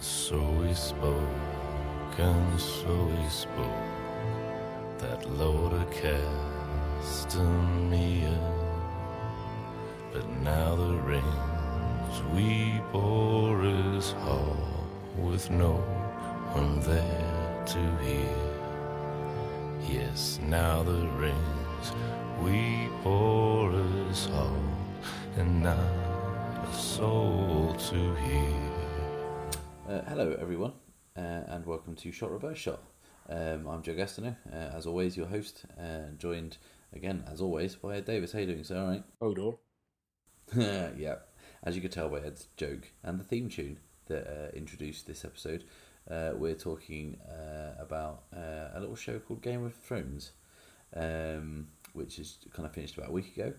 So we spoke, and so we spoke. That load of Castamere. But now the rains we bore is hall with no one there to hear. Yes, now the rains we bore is hall and not a soul to hear. Uh, hello, everyone, uh, and welcome to Shot Reverse Shot. Um, I'm Joe Gastineau, uh, as always, your host, uh, joined again, as always, by Ed Davis. How you doing, sir? All right? Hodor. yeah, as you could tell by Ed's joke and the theme tune that uh, introduced this episode, uh, we're talking uh, about uh, a little show called Game of Thrones, um, which is kind of finished about a week ago,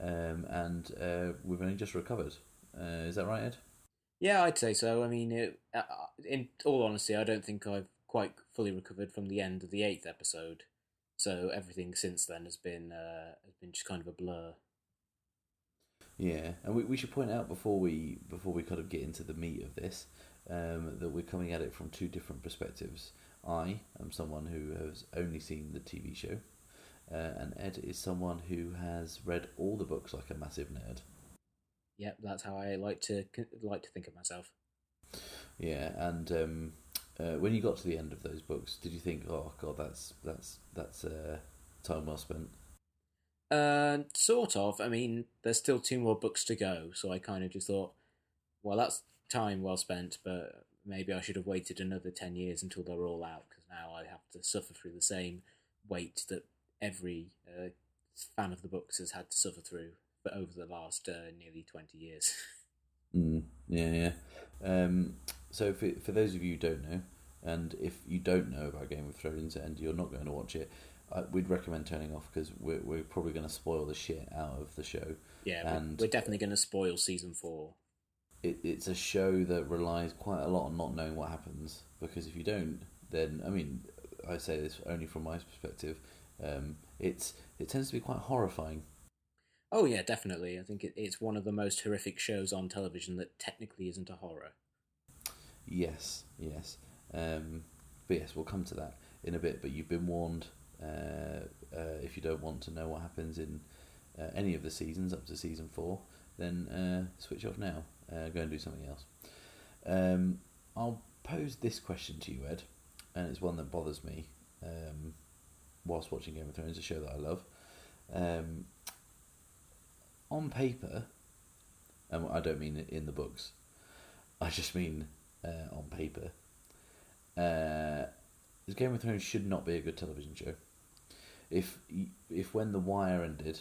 um, and uh, we've only just recovered. Uh, is that right, Ed? Yeah, I'd say so. I mean, it, uh, in all honesty, I don't think I've quite fully recovered from the end of the eighth episode. So everything since then has been uh, has been just kind of a blur. Yeah, and we, we should point out before we before we kind of get into the meat of this um, that we're coming at it from two different perspectives. I am someone who has only seen the TV show, uh, and Ed is someone who has read all the books like a massive nerd. Yep, that's how I like to like to think of myself. Yeah, and um, uh, when you got to the end of those books, did you think, "Oh God, that's that's that's uh, time well spent"? Uh, sort of. I mean, there's still two more books to go, so I kind of just thought, well, that's time well spent, but maybe I should have waited another 10 years until they're all out, because now I have to suffer through the same weight that every uh, fan of the books has had to suffer through for over the last uh, nearly 20 years. Mm, yeah, yeah. Um, so for for those of you who don't know, and if you don't know about Game of Thrones and you're not going to watch it, uh, we'd recommend turning off because we're we're probably going to spoil the shit out of the show. yeah, And- we're definitely going to spoil season four. It, it's a show that relies quite a lot on not knowing what happens because if you don't, then I mean, I say this only from my perspective. Um, it's it tends to be quite horrifying. Oh, yeah, definitely. I think it, it's one of the most horrific shows on television that technically isn't a horror. Yes, yes. Um, but yes, we'll come to that in a bit. But you've been warned. Uh, uh, if you don't want to know what happens in uh, any of the seasons up to season four, then uh, switch off now. Uh, go and do something else. Um, I'll pose this question to you, Ed, and it's one that bothers me um, whilst watching Game of Thrones, a show that I love. Um, on paper, and I don't mean in the books, I just mean uh, on paper. Uh, Game of Thrones should not be a good television show. If if when The Wire ended,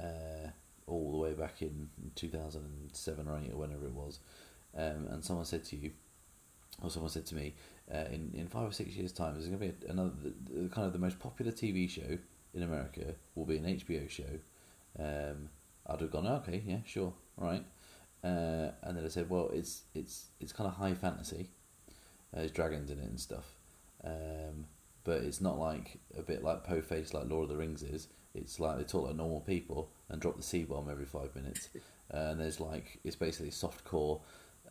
uh, all the way back in two thousand and seven or eight or whenever it was, um, and someone said to you, or someone said to me, uh, in in five or six years' time, there's going to be another the, the, kind of the most popular TV show in America will be an HBO show. Um, I'd have gone, okay, yeah, sure, right. Uh, and then I said, well, it's it's it's kind of high fantasy. Uh, there's dragons in it and stuff, um, but it's not like a bit like Po Face like Lord of the Rings is. It's like they talk like normal people and drop the C bomb every five minutes. uh, and there's like it's basically soft core,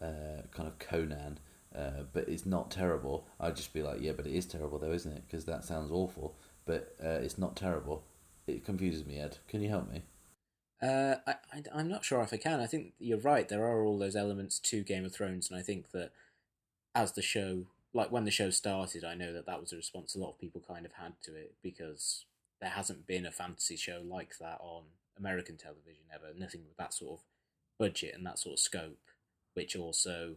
uh, kind of Conan, uh, but it's not terrible. I'd just be like, yeah, but it is terrible though, isn't it? Because that sounds awful, but uh, it's not terrible. It confuses me, Ed. Can you help me? Uh, I, I, I'm not sure if I can. I think you're right. There are all those elements to Game of Thrones, and I think that as the show, like when the show started, I know that that was a response a lot of people kind of had to it because there hasn't been a fantasy show like that on American television ever. Nothing with that sort of budget and that sort of scope, which also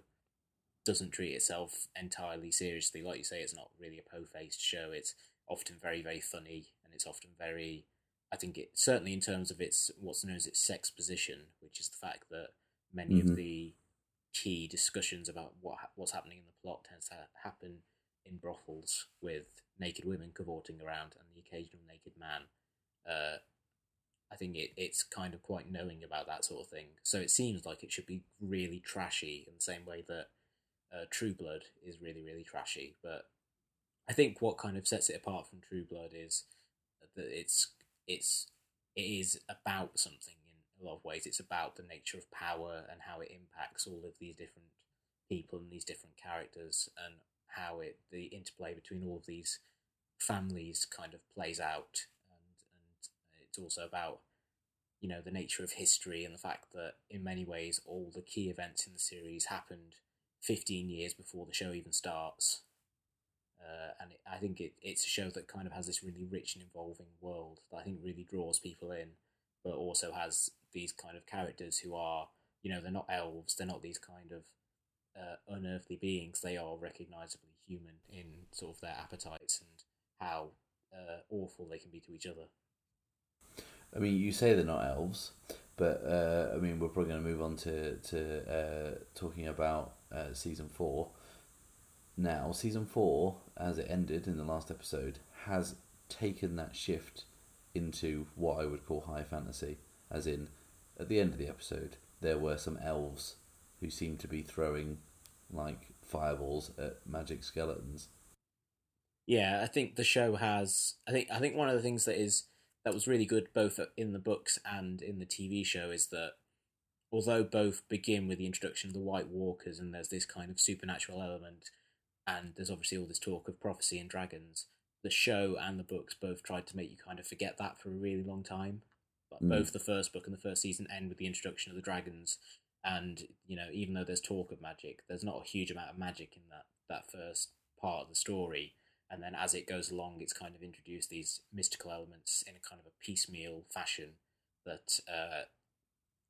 doesn't treat itself entirely seriously. Like you say, it's not really a po-faced show. It's often very, very funny, and it's often very I think it certainly in terms of its what's known as its sex position, which is the fact that many Mhm. of the key discussions about what what's happening in the plot tends to happen in brothels with naked women cavorting around and the occasional naked man. Uh, I think it, it's kind of quite knowing about that sort of thing. So it seems like it should be really trashy in the same way that uh, True Blood is really, really trashy. But I think what kind of sets it apart from True Blood is that it's it's it is about something in a lot of ways. It's about the nature of power and how it impacts all of these different people and these different characters and how it the interplay between all of these families kind of plays out and and it's also about you know the nature of history and the fact that in many ways all the key events in the series happened 15 years before the show even starts uh, and it, I think it, it's a show that kind of has this really rich and involving world that I think really draws people in, but also has these kind of characters who are, you know, they're not elves, they're not these kind of uh, unearthly beings, they are recognizably human in sort of their appetites and how uh, awful they can be to each other. I mean, you say they're not elves, but uh, I mean, we're probably going to move on to to uh, talking about uh, season four. Now, season four, as it ended in the last episode, has taken that shift into what I would call high fantasy. As in, at the end of the episode, there were some elves who seemed to be throwing like fireballs at magic skeletons. Yeah, I think the show has. I think I think one of the things that is that was really good both in the books and in the TV show is that although both begin with the introduction of the White Walkers and there's this kind of supernatural element, and there's obviously all this talk of prophecy and dragons, the show and the books both tried to make you kind of forget that for a really long time. But Mm. both the first book and the first season end with the introduction of the dragons, and you know even though there's talk of magic, there's not a huge amount of magic in that that first part of the story. And then as it goes along, it's kind of introduced these mystical elements in a kind of a piecemeal fashion that uh,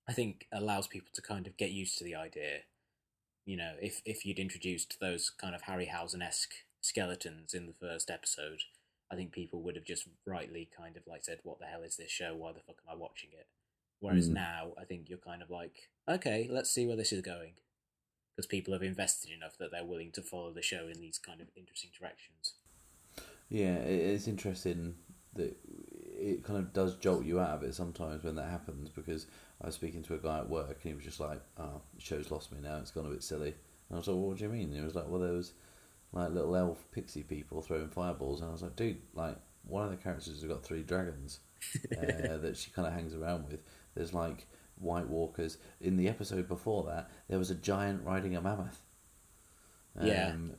I think allows people to kind of get used to the idea. You know, if if you'd introduced those kind of Harryhausen esque skeletons in the first episode, I think people would have just rightly kind of like said, "What the hell is this show? Why the fuck am I watching it?" Whereas Mm. now, I think you're kind of like, "Okay, let's see where this is going," because people have invested enough that they're willing to follow the show in these kind of interesting directions. Yeah, it's interesting that it kind of does jolt you out of it sometimes when that happens because I was speaking to a guy at work and he was just like, "Oh, the show's lost me now. It's gone a bit silly." And I was like, well, "What do you mean?" And he was like, "Well, there was like little elf pixie people throwing fireballs," and I was like, "Dude, like one of the characters has got three dragons uh, that she kind of hangs around with. There's like White Walkers. In the episode before that, there was a giant riding a mammoth. Yeah. Um,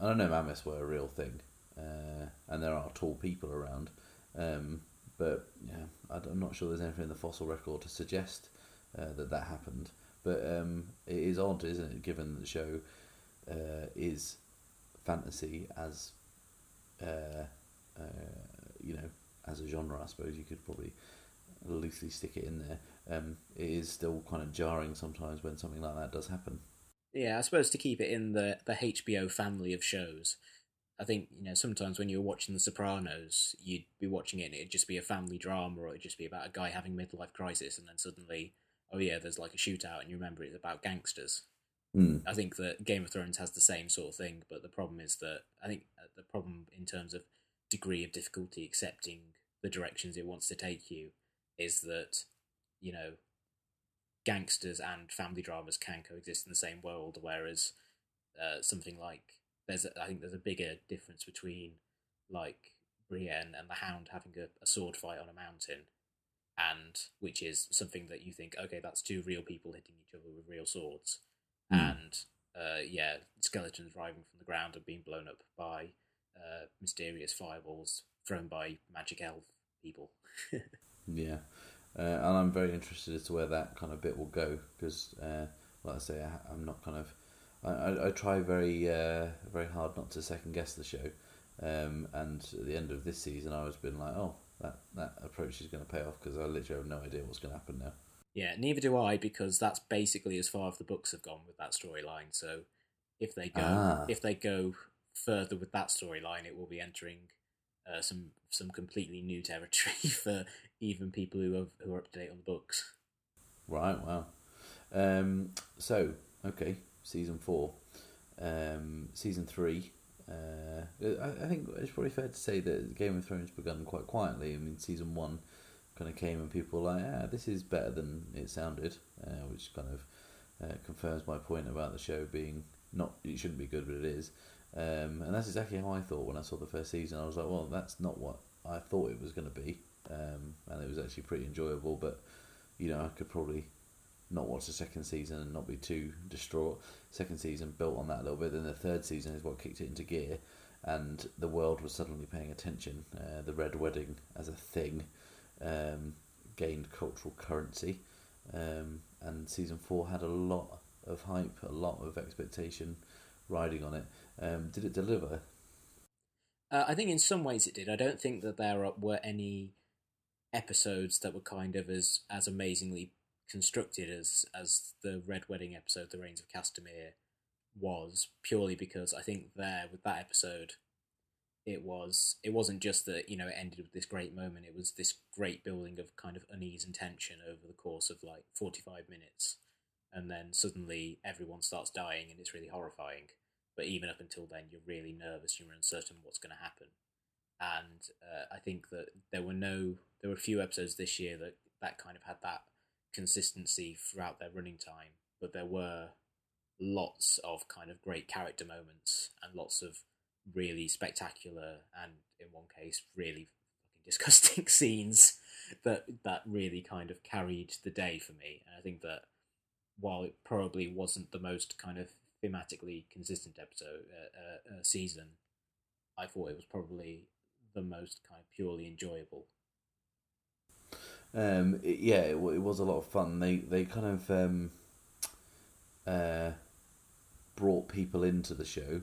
I don't know mammoths were a real thing, uh, and there are tall people around. Um, but yeah, I'm not sure there's anything in the fossil record to suggest uh, that that happened. But um, it is odd, isn't it, given that the show uh, is fantasy as uh, uh, you know as a genre. I suppose you could probably loosely stick it in there. Um, it is still kind of jarring sometimes when something like that does happen. Yeah, I suppose to keep it in the the HBO family of shows, I think you know sometimes when you're watching The Sopranos, you'd be watching it and it'd just be a family drama, or it'd just be about a guy having midlife crisis, and then suddenly, oh yeah, there's like a shootout, and you remember it's about gangsters. Mm. I think that Game of Thrones has the same sort of thing, but the problem is that I think uh, the problem in terms of degree of difficulty accepting the directions it wants to take you is that you know gangsters and family dramas can coexist in the same world, whereas uh, something like there's a, I think there's a bigger difference between like Brienne and the Hound having a, a sword fight on a mountain, and which is something that you think okay that's two real people hitting each other with real swords, Hmm. and uh, yeah skeletons rising from the ground and being blown up by uh, mysterious fireballs thrown by magic elf people. Yeah, uh, and I'm very interested as to where that kind of bit will go because, uh, like I say, I, I'm not kind of. I, I, I try very uh, very hard not to second guess the show, um, and at the end of this season, I was been like, oh, that that approach is going to pay off because I literally have no idea what's going to happen now. Yeah, neither do I because that's basically as far as the books have gone with that storyline. So if they go Ah. if they go further with that storyline, it will be entering uh, some some completely new territory for even people who have, who are up to date on the books. Right. Wow. Um, so okay, season four, um, season three. Uh, I, I think it's probably fair to say that Game of Thrones begun quite quietly. I mean, season one kind of came and people were like, "Ah, this is better than it sounded," uh, which kind of uh, confirms my point about the show being not. It shouldn't be good, but it is. Um, and that's exactly how I thought when I saw the first season. I was like, "Well, that's not what I thought it was going to be," um, and it was actually pretty enjoyable. But you know, I could probably not watch the second season and not be too distraught. Second season built on that a little bit. Then the third season is what kicked it into gear, and the world was suddenly paying attention. Uh, the Red Wedding as a thing um, gained cultural currency, um, and season four had a lot of hype, a lot of expectation riding on it. Um, did it deliver? Uh, I think in some ways it did. I don't think that there were any episodes that were kind of as as amazingly constructed as as the Red Wedding episode, The Reigns of Castamere, was purely because I think there with that episode, it was it wasn't just that you know it ended with this great moment. It was this great building of kind of unease and tension over the course of like forty five minutes, and then suddenly everyone starts dying and it's really horrifying. But even up until then, you're really nervous. You're uncertain what's going to happen, and uh, I think that there were no there were a few episodes this year that that kind of had that consistency throughout their running time, but there were lots of kind of great character moments and lots of really spectacular and in one case really fucking disgusting scenes that that really kind of carried the day for me. And I think that while it probably wasn't the most kind of thematically consistent episode uh, uh, uh, season, I thought it was probably the most kind of purely enjoyable. Um, it, yeah, it, it, was a lot of fun. They they kind of um, uh, brought people into the show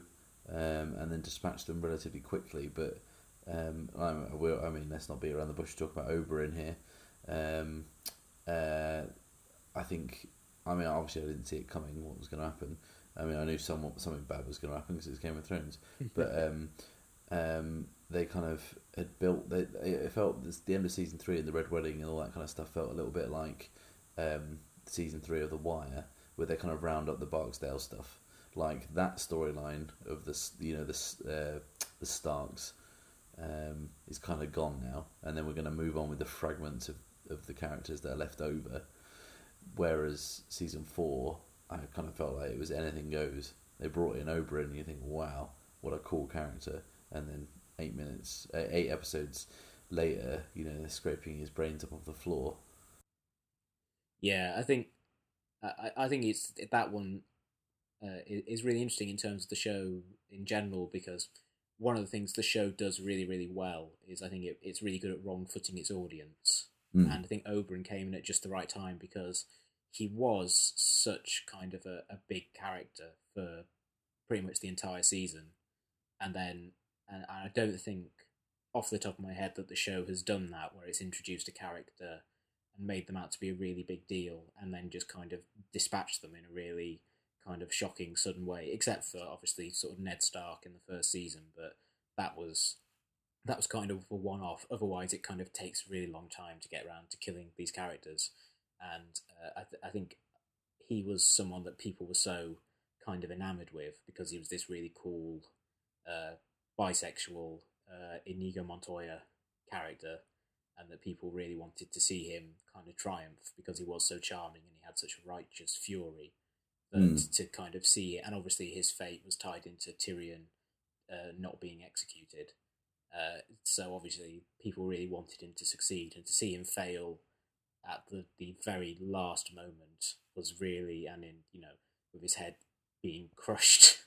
um, and then dispatched them relatively quickly. But um, I, I mean, let's not be around the bush. Talk about Oberyn here. Um, uh, I think. I mean, obviously, I didn't see it coming. What was going to happen? I mean, I knew some, something bad was going to happen because it's Game of Thrones. But um, um, they kind of had built. They, it felt the end of season three and the Red Wedding and all that kind of stuff felt a little bit like um, season three of The Wire, where they kind of round up the Barksdale stuff. Like that storyline of this, you know, this uh, the Starks um, is kind of gone now, and then we're going to move on with the fragments of, of the characters that are left over. Whereas season four, I kind of felt like it was anything goes. They brought in Oberyn, and you think, wow, what a cool character and then eight minutes, uh, eight episodes later, you know, they're scraping his brains up off the floor. Yeah, I think, I, I think it's that one uh, is really interesting in terms of the show in general because one of the things the show does really, really well is I think it, it's really good at wrong footing its audience. Mm. And I think Oberon came in at just the right time because he was such kind of a, a big character for pretty much the entire season. And then and I don't think off the top of my head that the show has done that, where it's introduced a character and made them out to be a really big deal, and then just kind of dispatched them in a really kind of shocking, sudden way. Except for obviously sort of Ned Stark in the first season, but that was that was kind of a one-off. Otherwise, it kind of takes a really long time to get around to killing these characters, and uh, I, th- I think he was someone that people were so kind of enamored with because he was this really cool uh, bisexual uh, Inigo Montoya character, and that people really wanted to see him kind of triumph because he was so charming and he had such a righteous fury. That mm. to kind of see it, and obviously his fate was tied into Tyrion uh, not being executed. Uh, so obviously people really wanted him to succeed, and to see him fail at the, the very last moment was really, and in you know, with his head being crushed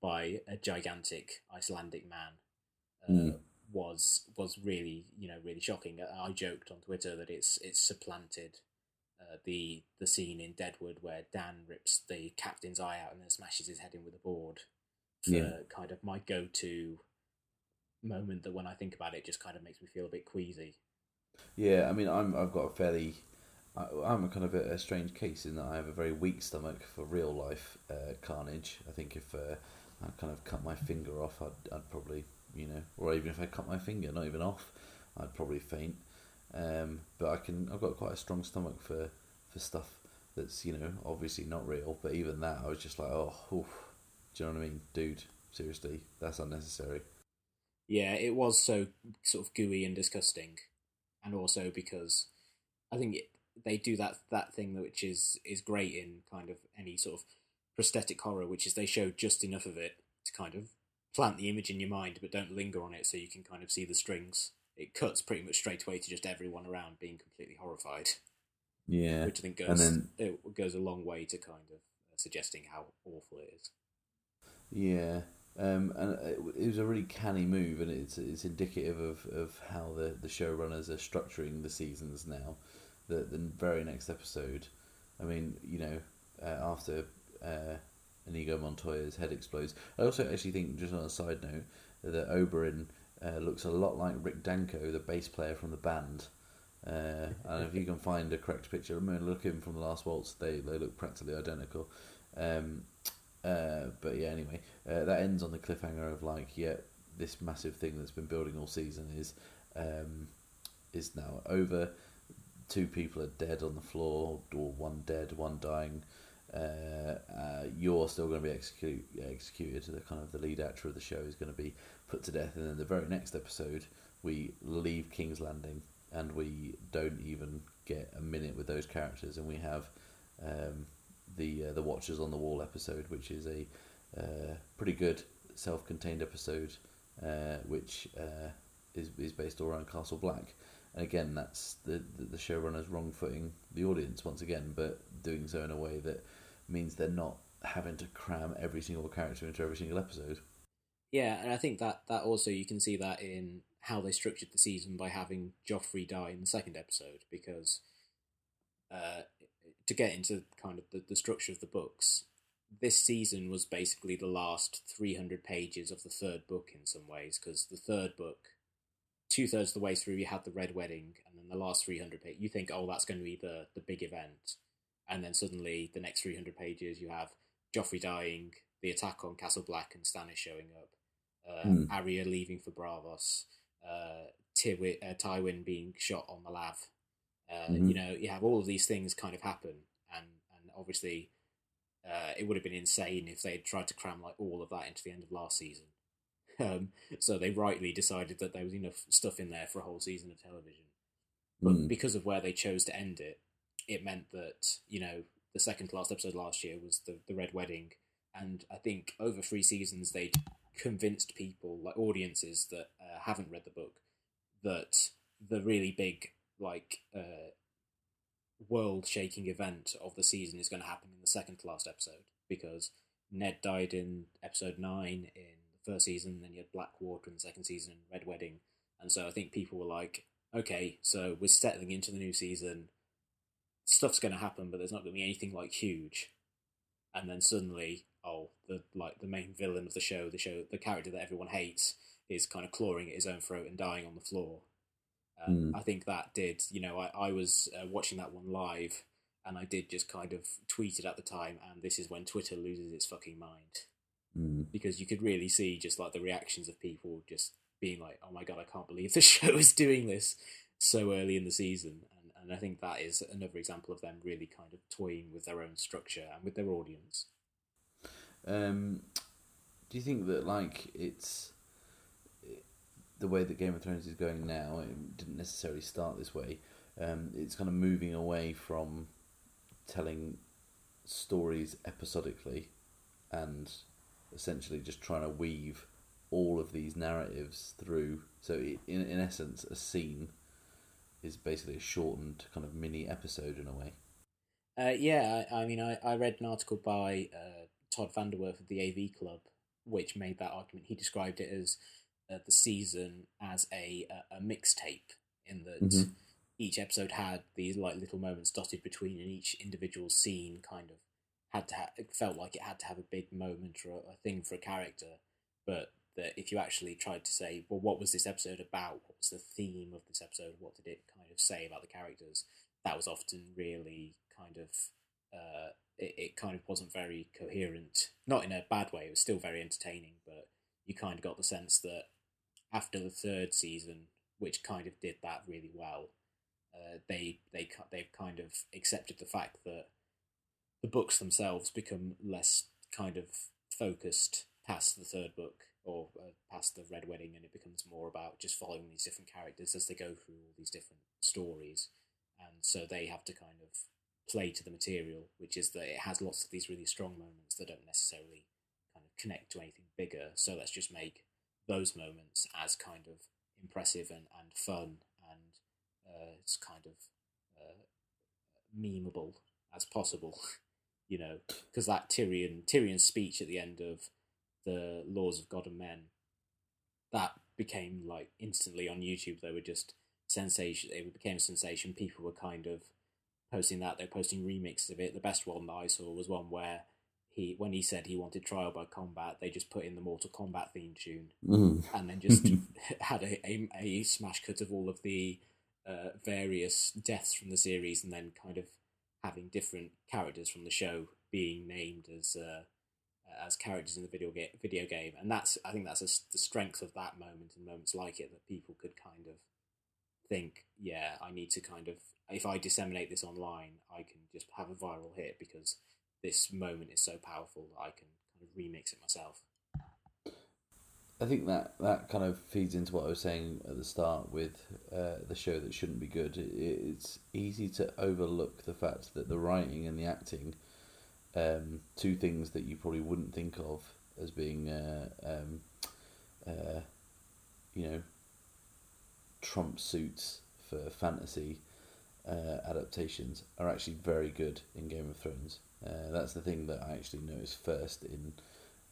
by a gigantic Icelandic man uh, mm. was was really you know really shocking. I joked on Twitter that it's it's supplanted uh, the the scene in Deadwood where Dan rips the captain's eye out and then smashes his head in with a board for yeah. kind of my go to moment that when I think about it just kind of makes me feel a bit queasy. Yeah, I mean I'm I've got a fairly I'm a kind of a, a, strange case in that I have a very weak stomach for real life uh, carnage. I think if uh, I kind of cut my finger off, I'd, I'd probably, you know, or even if I cut my finger, not even off, I'd probably faint. Um, but I can, I've got quite a strong stomach for, for stuff that's, you know, obviously not real. But even that, I was just like, oh, oof. do you know what I mean, dude? Seriously, that's unnecessary. Yeah, it was so sort of gooey and disgusting, and also because I think it, they do that that thing which is is great in kind of any sort of prosthetic horror, which is they show just enough of it to kind of plant the image in your mind, but don't linger on it so you can kind of see the strings. It cuts pretty much straight away to just everyone around being completely horrified. Yeah, which I think goes and then it goes a long way to kind of suggesting how awful it is. Yeah, um, and it, it was a really canny move, and it's it's indicative of, of how the, the showrunners are structuring the seasons now. The the very next episode, I mean, you know, uh, after uh, Inigo Montoya's head explodes, I also actually think, just on a side note, that Oberyn uh, looks a lot like Rick Danko, the bass player from the band. Uh, and if you can find a correct picture, I mean, look in from the last waltz, they they look practically identical. Um, uh, but yeah, anyway, uh, that ends on the cliffhanger of like, yeah, this massive thing that's been building all season is um, is now over. Two people are dead on the floor, or one dead, one dying. Uh, uh, you're still going to be execute, executed. The kind of the lead actor of the show is going to be put to death, and then the very next episode, we leave King's Landing, and we don't even get a minute with those characters, and we have um, the uh, the Watchers on the Wall episode, which is a uh, pretty good self-contained episode, uh, which uh, is is based all around Castle Black. And again, that's the the, the showrunners wrong footing the audience once again, but doing so in a way that means they're not having to cram every single character into every single episode. Yeah, and I think that that also you can see that in how they structured the season by having Joffrey die in the second episode because uh, to get into kind of the, the structure of the books, this season was basically the last 300 pages of the third book in some ways, because the third book, two thirds of the way through, you had the Red Wedding, and then the last 300 pages, you think, oh, that's going to be the, the big event. And then suddenly, the next 300 pages, you have Joffrey dying, the attack on Castle Black, and Stannis showing up, uh, mm. Arya leaving for Braavos, uh, Tywin, uh, Tywin being shot on the lav, uh, mm-hmm. You know, you have all of these things kind of happen, and and obviously, uh, it would have been insane if they had tried to cram like all of that into the end of last season. Um, so they rightly decided that there was enough stuff in there for a whole season of television. But mm. because of where they chose to end it, it meant that you know the second to last episode last year was the the Red Wedding, and I think over three seasons they convinced people like audiences that uh, haven't read the book that the really big like uh, world shaking event of the season is going to happen in the second to last episode. Because Ned died in episode nine in the first season, then you had Blackwater in the second season and Red Wedding, and so I think people were like, okay, so we're settling into the new season, stuff's going to happen, but there's not going to be anything like huge, and then suddenly, oh, the like the main villain of the show, the show, the character that everyone hates, is kind of clawing at his own throat and dying on the floor, um, mm. I think that did, you know, I, I was uh, watching that one live and I did just kind of tweet it at the time, and this is when Twitter loses its fucking mind. Mm. Because you could really see just like the reactions of people just being like, oh my god, I can't believe the show is doing this so early in the season. And, I think that is another example of them really kind of toying with their own structure and with their audience. Um, do you think that like it's the way that Game of Thrones is going now, it didn't necessarily start this way. Um, it's kind of moving away from telling stories episodically and essentially just trying to weave all of these narratives through. So, in, in essence, a scene is basically a shortened kind of mini episode in a way. Uh, yeah, I, I, mean, I, I read an article by uh, Todd VanDerWerff of the AV Club, which made that argument. He described it as uh, the season as a a, a mixtape in that mm-hmm. each episode had these like little moments dotted between, and each individual scene kind of had to ha- it felt like it had to have a big moment or a, a thing for a character, but that if you actually tried to say, well, what was this episode about? What was the theme of this episode? What did it kind of say about the characters? That was often really kind of uh, it, it kind of wasn't very coherent. Not in a bad way. It was still very entertaining, but you kind of got the sense that after the third season, which kind of did that really well, uh, they they they've kind of accepted the fact that the books themselves become less kind of focused past the third book or uh, past the Red Wedding, and it becomes more about just following these different characters as they go through all these different stories, and so they have to kind of play to the material, which is that it has lots of these really strong moments that don't necessarily kind of connect to anything bigger. So let's just make those moments as kind of impressive and, and fun and uh, it's kind of uh, memeable as possible. you know, because that Tyrion Tyrion's speech at the end of the Laws of God and Men, that became like instantly on YouTube. They were just sensation. It became a sensation. People were kind of posting that. They're posting remixes of it. The best one that I saw was one where he, when he said he wanted trial by combat, they just put in the Mortal Kombat theme tune, Mm. and then just had a, a a smash cut of all of the uh, various deaths from the series, and then kind of having different characters from the show being named as uh, as characters in the video game. Video game, and that's I think that's a the strength of that moment and moments like it that people could kind of think, yeah, I need to kind of if I disseminate this online, I can just have a viral hit because this moment is so powerful that I can kind of remix it myself. I think that that kind of feeds into what I was saying at the start with uh, the show that shouldn't be good. It's easy to overlook the fact that the writing and the acting, um, two things that you probably wouldn't think of as being, uh, um, uh, you know, trump suits for fantasy uh, adaptations, are actually very good in Game of Thrones. Uh, that's the thing that I actually noticed first in.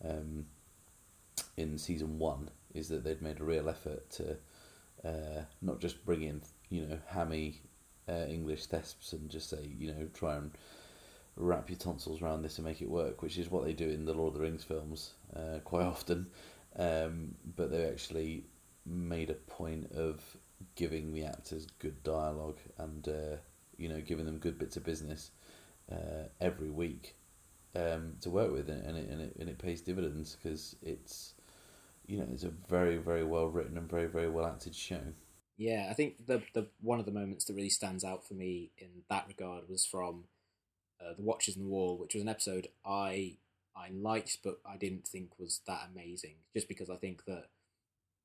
Um, in season one is that they'd made a real effort to uh, not just bring in you know hammy uh, English thesps and just say you know try and wrap your tonsils around this and make it work, which is what they do in the Lord of the Rings films uh, quite often. Um, but they actually made a point of giving the actors good dialogue and uh, you know giving them good bits of business uh, every week um, to work with, and it and it and it pays dividends because it's you know it's a very very well written and very very well acted show. Yeah, I think the the one of the moments that really stands out for me in that regard was from uh, the Watchers in the Wall, which was an episode I I liked, but I didn't think was that amazing. Just because I think that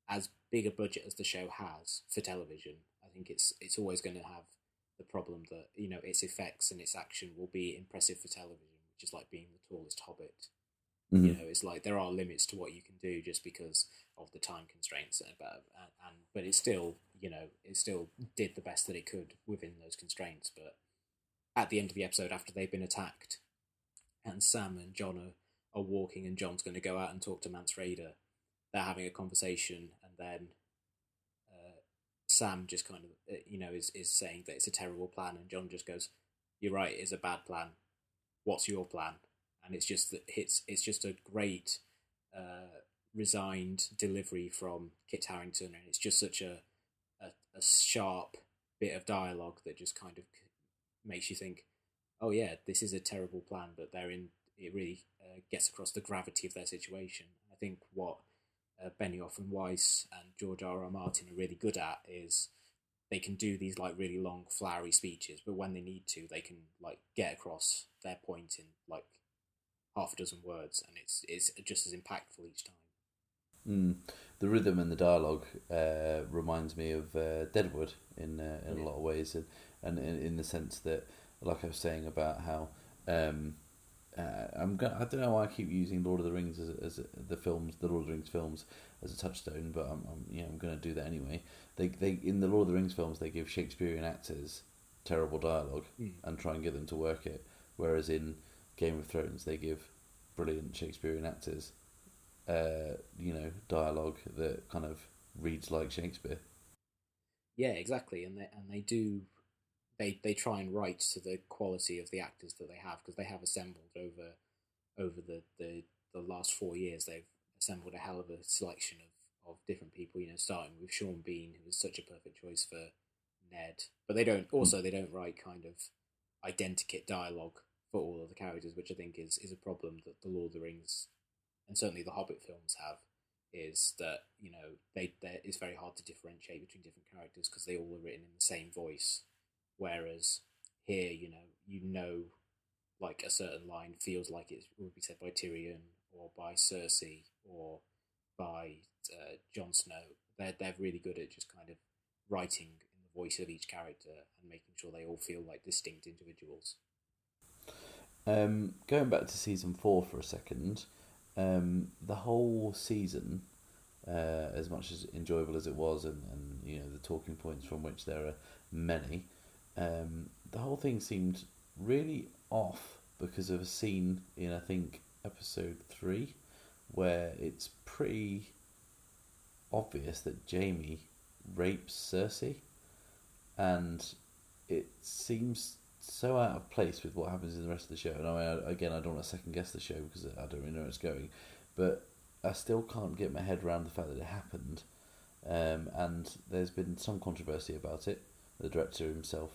as big a budget as the show has for television, I think it's it's always going to have the problem that you know its effects and its action will be impressive for television, which is like being the tallest hobbit. Mm-hmm. You know, it's like there are limits to what you can do just because of the time constraints, and and but it still you know it still did the best that it could within those constraints. But at the end of the episode, after they've been attacked, and Sam and John are, are walking, and John's going to go out and talk to Mance Raider, they're having a conversation, and then uh, Sam just kind of uh, you know is is saying that it's a terrible plan, and John just goes, "You're right, it's a bad plan. What's your plan?" And it's just that it's it's just a great uh, resigned delivery from Kit Harrington, and it's just such a, a a sharp bit of dialogue that just kind of makes you think, "Oh yeah, this is a terrible plan," but they're in. It really uh, gets across the gravity of their situation. I think what uh, Benioff and Weiss and George R. R. Martin are really good at is they can do these like really long flowery speeches, but when they need to, they can like get across their point in like half a dozen words, and it's it's just as impactful each time. Mm. The rhythm and the dialogue uh, reminds me of uh, Deadwood in uh, in Yeah. a lot of ways, and, and in, in the sense that, like I was saying about how um, uh, I'm go- I don't know why I keep using Lord of the Rings as, as the films, the Lord of the Rings films as a touchstone, but I'm, I'm you know I'm going to do that anyway. They they in the Lord of the Rings films they give Shakespearean actors terrible dialogue Mm. and try and get them to work it, whereas in Game of Thrones they give brilliant Shakespearean actors uh, you know, dialogue that kind of reads like Shakespeare. Yeah, exactly, and they and they do they they try and write to the quality of the actors that they have because they have assembled over over the, the the last four years they've assembled a hell of a selection of, of different people. You know, starting with Sean Bean, who was such a perfect choice for Ned, but they don't also they don't write kind of identikit dialogue for all of the characters, which I think is is a problem that the Lord of the Rings and certainly the Hobbit films have is that you know they it's very hard to differentiate between different characters because they all are written in the same voice, whereas here you know you know like a certain line feels like it would be said by Tyrion or by Cersei or by uh, Jon Snow. They're they're really good at just kind of writing in the voice of each character and making sure they all feel like distinct individuals. Um, going back to season four for a second, um, the whole season, uh, as much as enjoyable as it was, and, and you know the talking points from which there are many, um, the whole thing seemed really off because of a scene in I think episode three where it's pretty obvious that Jamie rapes Cersei, and it seems so out of place with what happens in the rest of the show. And I mean, again, I don't want to second guess the show because I don't really know where it's going, but I still can't get my head around the fact that it happened. Um, and there's been some controversy about it. The director himself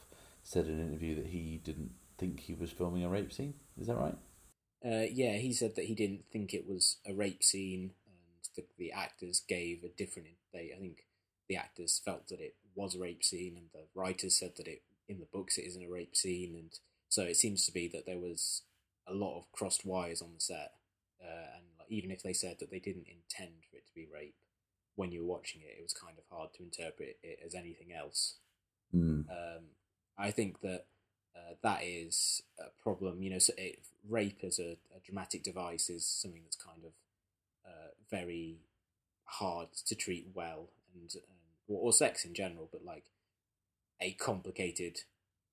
said in an interview that he didn't think he was filming a rape scene. Is that right? Uh, yeah, he said that he didn't think it was a rape scene, and the, the actors gave a different. They, I think, the actors felt that it was a rape scene, and the writers said that it in the books it isn't a rape scene, and so it seems to be that there was a lot of crossed wires on the set, uh, and like, even if they said that they didn't intend for it to be rape, when you were watching it, it was kind of hard to interpret it as anything else. Mm. Um, I think that uh, that is a problem. You know, so it, rape as a, a, dramatic device is something that's kind of uh, very hard to treat well, and um, or, or, sex in general. But like a complicated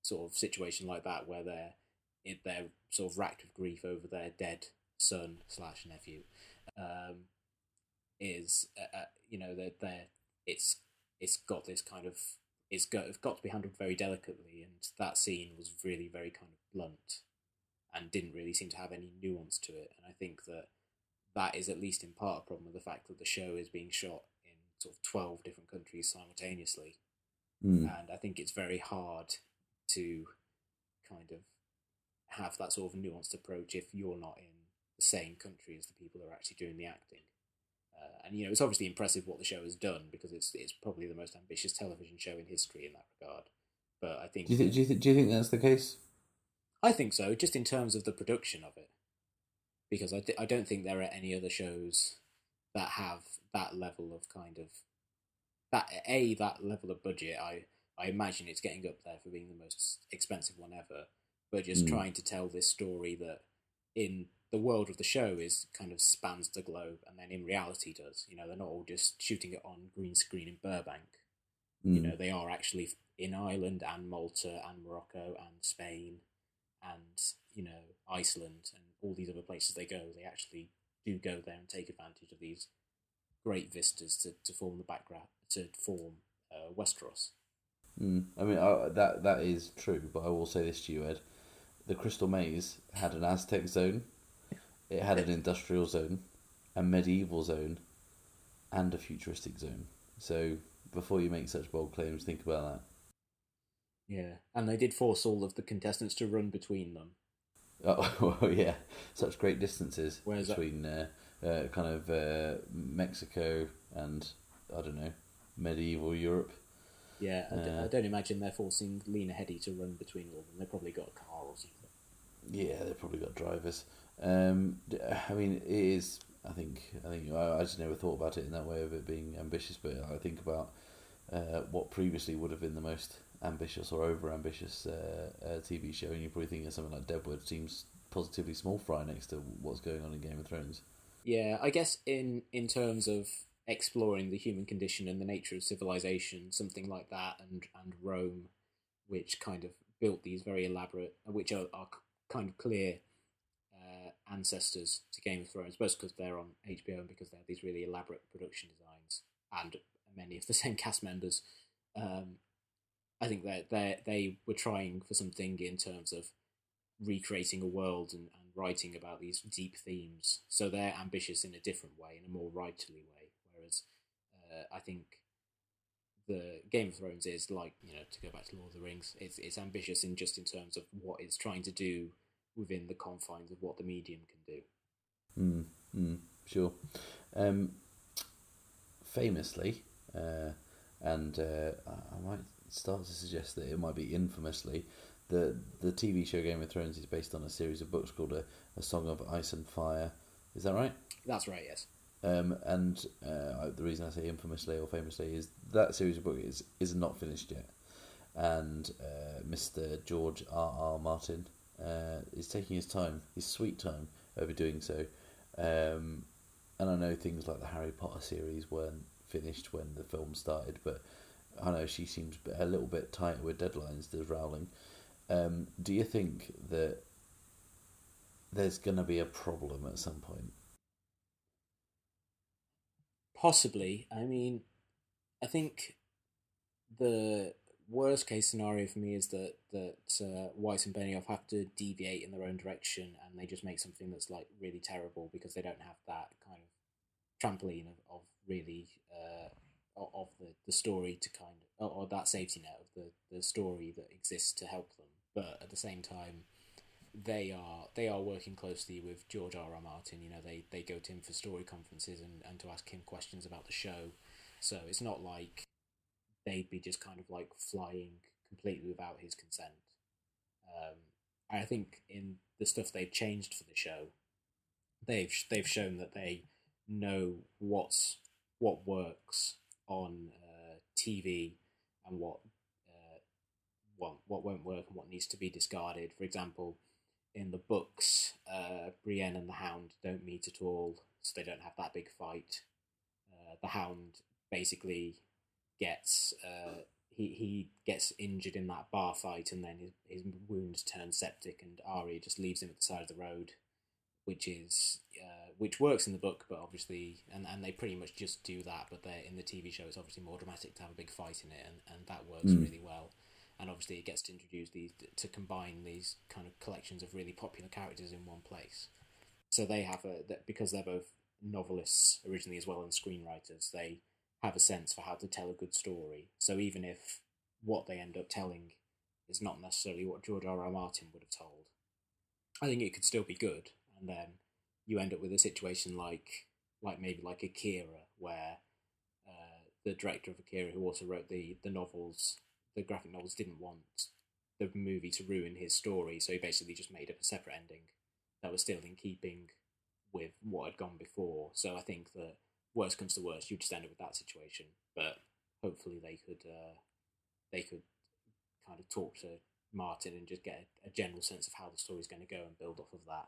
sort of situation like that, where they're they're sort of racked with grief over their dead son slash nephew, um, is uh, uh you know they're, they're it's it's got this kind of it's got, it's got to be handled very delicately, and that scene was really very kind of blunt and didn't really seem to have any nuance to it. And I think that that is at least in part a problem with the fact that the show is being shot in sort of 12 different countries simultaneously. Mm. And I think it's very hard to kind of have that sort of nuanced approach if you're not in the same country as the people who are actually doing the acting. Uh, and you know, it's obviously impressive what the show has done because it's it's probably the most ambitious television show in history in that regard. But I think do you think do you, th- do you think that's the case? I think so, just in terms of the production of it, because I th- I don't think there are any other shows that have that level of kind of that a that level of budget. I I imagine it's getting up there for being the most expensive one ever, but just mm. trying to tell this story that in the world of the show is kind of spans the globe, and then in reality does. You know, they're not all just shooting it on green screen in Burbank. Mm. You know, they are actually in Ireland and Malta and Morocco and Spain and you know Iceland and all these other places they go. They actually do go there and take advantage of these great vistas to, to form the background to form uh, Westeros. Mm. I mean, I, that that is true, but I will say this to you, Ed: the Crystal Maze had an Aztec zone it had an industrial zone, a medieval zone, and a futuristic zone. So before you make such bold claims, think about that. Yeah, and they did force all of the contestants to run between them. Oh well, yeah, such great distances Where's between uh, uh, kind of uh, Mexico and I don't know medieval Europe. Yeah, I, d- I uh, don't imagine they're forcing Lena Headey to run between all of them. They probably got a car or something. Yeah, they've probably got drivers. Um, I mean, it is. I think. I think. I, I just never thought about it in that way of it being ambitious, but I think about uh, what previously would have been the most ambitious or over ambitious uh, uh, TV show, and you're probably thinking of something like Deadwood seems positively small fry next to what's going on in Game of Thrones. Yeah, I guess in in terms of exploring the human condition and the nature of civilization, something like that, and and Rome, which kind of built these very elaborate, which are, are kind of clear ancestors to Game of Thrones, both because they're on HBO and because they have these really elaborate production designs and many of the same cast members. Um, I think that they they were trying for something in terms of recreating a world and, and writing about these deep themes. So they're ambitious in a different way, in a more writerly way. Whereas uh, I think the Game of Thrones is like you know to go back to Lord of the Rings. It's it's ambitious in just in terms of what it's trying to do within the confines of what the medium can do. Mm, mm, sure. Um, famously, uh, and uh, I might start to suggest that it might be infamously, the the TV show Game of Thrones is based on a series of books called A, a Song of Ice and Fire. Is that right? That's right. Yes. Um, and uh, the reason I say infamously or famously is that series of books is, is not finished yet, and uh, Mr. George R. R. Martin uh, is taking his time, his sweet time, over doing so. Um, and I know things like the Harry Potter series weren't finished when the film started, but I know she seems a little bit tighter with deadlines, does Rowling. Um, do you think that there's going to be a problem at some point? Possibly. I mean, I think the worst case scenario for me is that that uh, Weiss and Benioff have to deviate in their own direction, and they just make something that's like really terrible because they don't have that kind of trampoline of, of really uh, of the, the story to kind of or, or that safety net of the, the story that exists to help them. But at the same time, they are they are working closely with George R. R. Martin. You know, they, they go to him for story conferences and, and to ask him questions about the show. So it's not like they'd be just kind of like flying completely without his consent. Um, I think in the stuff they've changed for the show, they've they've shown that they know what's what works on uh, TV and what uh, what what won't work and what needs to be discarded. For example, in the books, uh, Brienne and the Hound don't meet at all, so they don't have that big fight. Uh, the Hound basically gets uh, he he gets injured in that bar fight, and then his, his wounds turn septic, and Arya just leaves him at the side of the road, which is uh, which works in the book, but obviously, and, and they pretty much just do that. But they in the TV show, it's obviously more dramatic to have a big fight in it, and, and that works Mm. really well. And obviously, it gets to introduce these to combine these kind of collections of really popular characters in one place. So they have a that because they're both novelists originally as well and screenwriters. They have a sense for how to tell a good story. So even if what they end up telling is not necessarily what George R. R. Martin would have told, I think it could still be good. And then you end up with a situation like like maybe like Akira, where uh, the director of Akira, who also wrote the the novels, the graphic novels, didn't want the movie to ruin his story, so he basically just made up a separate ending that was still in keeping with what had gone before. So I think that worst comes to worst, you just end up with that situation. But hopefully they could uh, they could kind of talk to Martin and just get a, a general sense of how the story's going to go and build off of that.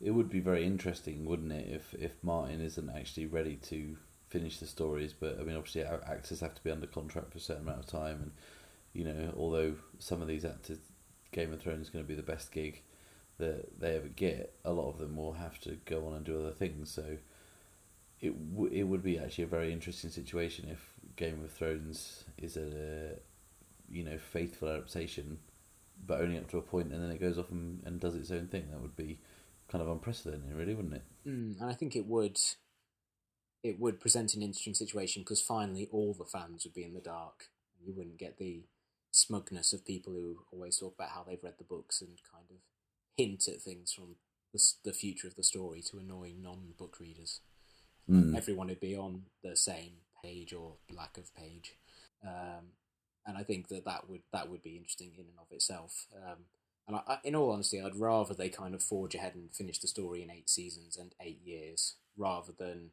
It would be very interesting, wouldn't it, if if Martin isn't actually ready to finish the stories? But I mean, obviously, actors have to be under contract for a certain amount of time, and you know, although some of these actors, Game of Thrones is going to be the best gig that they ever get, a lot of them will have to go on and do other things. So it w- it would be actually a very interesting situation if Game of Thrones is a you know faithful adaptation, but only up to a point, and then it goes off and, and does its own thing. That would be kind of unprecedented, really, wouldn't it? Mm, and I think it would it would present an interesting situation because finally all the fans would be in the dark. You wouldn't get the smugness of people who always talk about how they've read the books and kind of hint at things from the, the future of the story to annoy non-book readers. Mm. Everyone would be on the same page or lack of page, um, and I think that that would that would be interesting in and of itself. Um, and I, I, in all honesty, I'd rather they kind of forge ahead and finish the story in eight seasons and eight years, rather than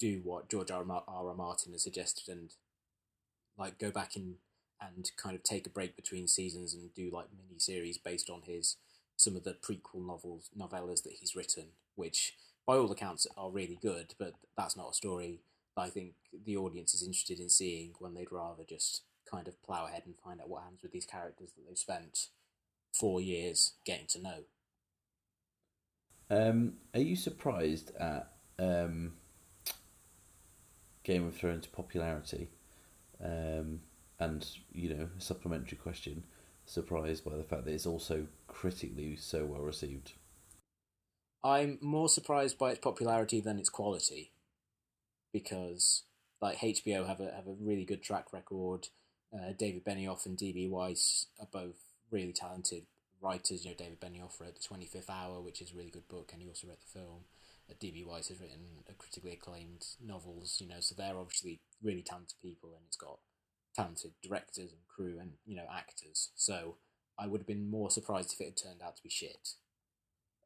do what George R. R. R. R. Martin has suggested and like go back in and kind of take a break between seasons and do like mini series based on his some of the prequel novels novellas that he's written, which by all accounts are really good, but that's not a story that I think the audience is interested in seeing when they'd rather just kind of plough ahead and find out what happens with these characters that they've spent four years getting to know. Um, are you surprised at um, Game of Thrones popularity? Um, and you know, a supplementary question: surprised by the fact that it's also critically so well received? I'm more surprised by its popularity than its quality, because like HBO have a have a really good track record. Uh, David Benioff and DB Weiss are both really talented writers. You know, David Benioff wrote The Twenty Fifth Hour, which is a really good book, and he also wrote the film. Uh, DB Weiss has written critically acclaimed novels. You know, so they're obviously really talented people, and it's got talented directors and crew and you know actors. So I would have been more surprised if it had turned out to be shit.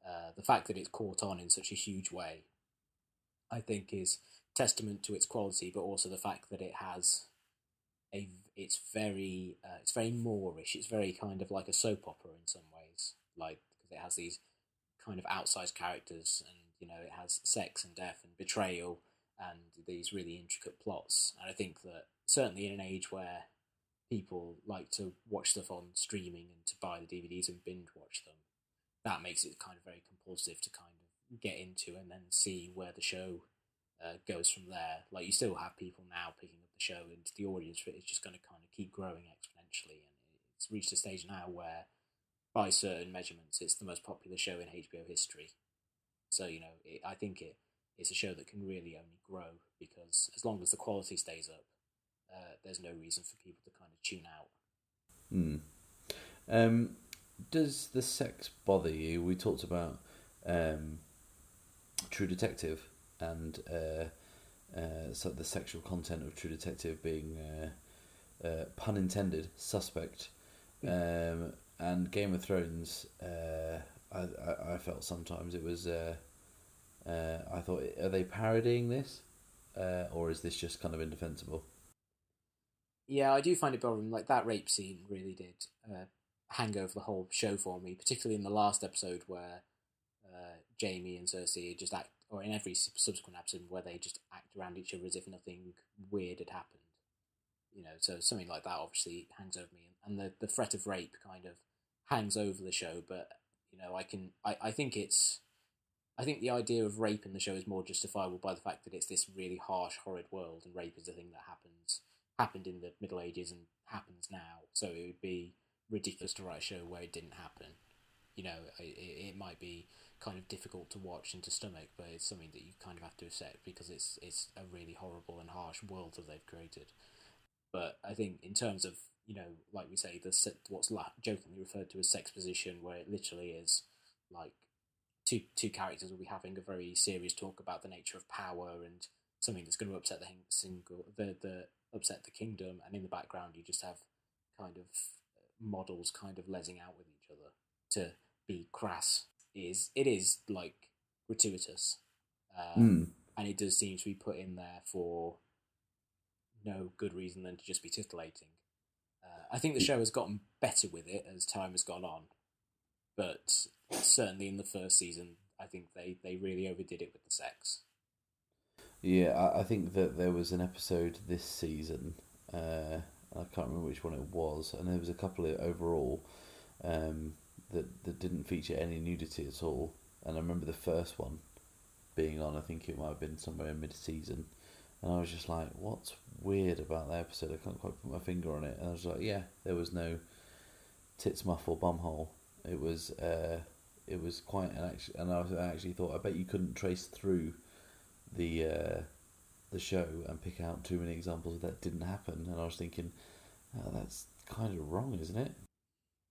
Uh, the fact that it's caught on in such a huge way, I think, is testament to its quality, but also the fact that it has a. It's very, uh, it's very moreish. It's very kind of like a soap opera in some ways, like because it has these kind of outsized characters, and you know, it has sex and death and betrayal, and these really intricate plots. And I think that certainly in an age where people like to watch stuff on streaming and to buy the DVDs and binge watch them, that makes it kind of very compulsive to kind of get into and then see where the show uh, goes from there. Like you still have people now picking up the show, and the audience for it is just going to kind of keep growing exponentially, and it's reached a stage now where, by certain measurements, it's the most popular show in HBO history. So you know, it, I think it it's a show that can really only grow because as long as the quality stays up, uh, there's no reason for people to kind of tune out. Hmm. Um, does the sex bother you? We talked about um, True Detective and uh, uh, so the sexual content of True Detective being uh, uh, pun intended suspect, um, and Game of Thrones. Uh, I, I, I felt sometimes it was. Uh, uh, I thought, are they parodying this, uh, or is this just kind of indefensible? Yeah, I do find it boring. Like that rape scene really did uh, hang over the whole show for me, particularly in the last episode where uh, Jaime and Cersei just act, or in every subsequent episode where they just act around each other as if nothing weird had happened. You know, so something like that obviously hangs over me, and the the threat of rape kind of hangs over the show. But you know, I can, I, I think it's I think the idea of rape in the show is more justifiable by the fact that it's this really harsh, horrid world, and rape is a thing that happens happened in the Middle Ages and happens now. So it would be ridiculous to write a show where it didn't happen. You know, it, it might be kind of difficult to watch and to stomach, but it's something that you kind of have to accept because it's it's a really horrible and harsh world that they've created. But I think in terms of you know, like we say, the what's jokingly referred to as sex position, where it literally is like two two characters will be having a very serious talk about the nature of power and something that's going to upset the single the the upset the kingdom, and in the background you just have kind of models kind of lesing out with each other to be crass is it is like gratuitous, um, mm. and it does seem to be put in there for no good reason than to just be titillating. Uh, I think the show has gotten better with it as time has gone on, but certainly in the first season, I think they, they really overdid it with the sex. Yeah, I, I think that there was an episode this season. Uh, I can't remember which one it was, and there was a couple of overall um, that that didn't feature any nudity at all. And I remember the first one being on. I think it might have been somewhere in mid-season, and I was just like, "What's weird about that episode?" I can't quite put my finger on it. And I was like, "Yeah, there was no tits muff or bumhole. It was uh, it was quite an actually, and I actually thought I bet you couldn't trace through the uh, the show and pick out too many examples that didn't happen. And I was thinking, oh, that's kind of wrong, isn't it?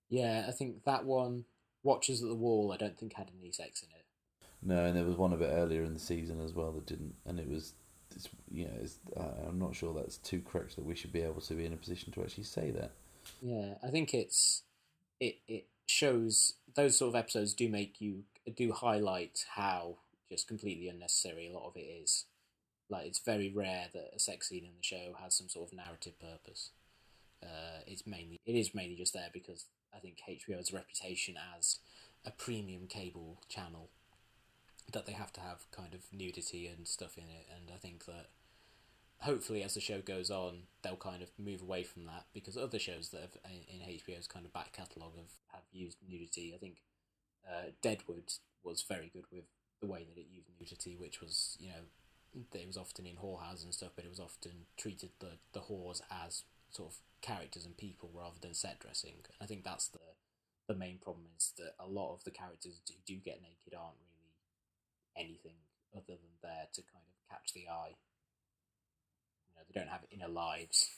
Yeah, I think that one, Watchers at the Wall, I don't think had any sex in it. No, and there was one a bit earlier in the season as well that didn't, and it was, it's, you know, it's, uh, I'm not sure that's too correct that we should be able to be in a position to actually say that. Yeah, I think it's it it shows those sort of episodes do make you do highlight how just completely unnecessary a lot of it is. Like it's very rare that a sex scene in the show has some sort of narrative purpose. Uh, it's mainly it is mainly just there because I think HBO has a reputation as a premium cable channel that they have to have kind of nudity and stuff in it, and I think that hopefully as the show goes on, they'll kind of move away from that because other shows that have in HBO's kind of back catalogue have, have used nudity. I think uh, Deadwood was very good with the way that it used nudity, which was you know it was often in whorehouses and stuff, but it was often treated the the whores as sort of characters and people rather than set dressing. I think that's the the main problem is that a lot of the characters who do get naked aren't really anything other than there to kind of catch the eye You know, they don't have inner lives.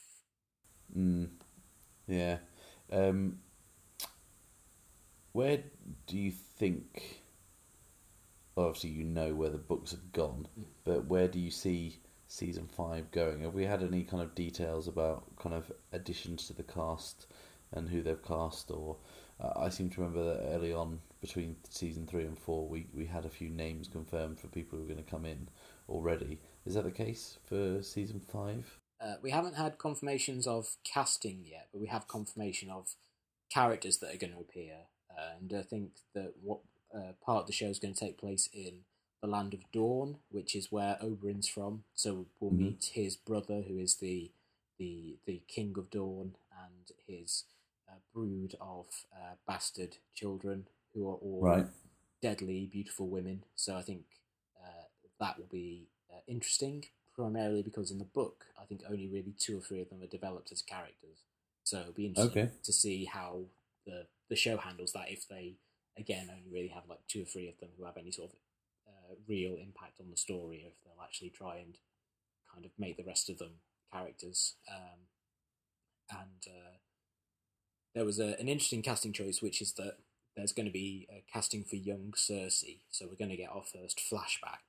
Mm. Yeah. Um, where do you think? Obviously, you know where the books have gone, but where do you see season five going? Have we had any kind of details about kind of additions to the cast and who they've cast? Or uh, I seem to remember that early on, between season three and four, we we had a few names confirmed for people who are going to come in already. Is that the case for season five? Uh, we haven't had confirmations of casting yet, but we have confirmation of characters that are going to appear. Uh, and I think that what uh, part of the show is going to take place in the land of Dorne, which is where Oberyn's from. So we'll mm-hmm. meet his brother, who is the the the king of Dorne, and his uh, brood of uh, bastard children who are all Right. deadly, beautiful women. So I think uh, that will be uh, interesting, primarily because in the book, I think only really two or three of them are developed as characters. So it'll be interesting Okay. to see how the the show handles that. If they again I only really have like two or three of them who have any sort of uh, real impact on the story, or if they'll actually try and kind of make the rest of them characters. Um, and uh, there was a, an interesting casting choice, which is that there's going to be a casting for young Cersei, so we're going to get our first flashback.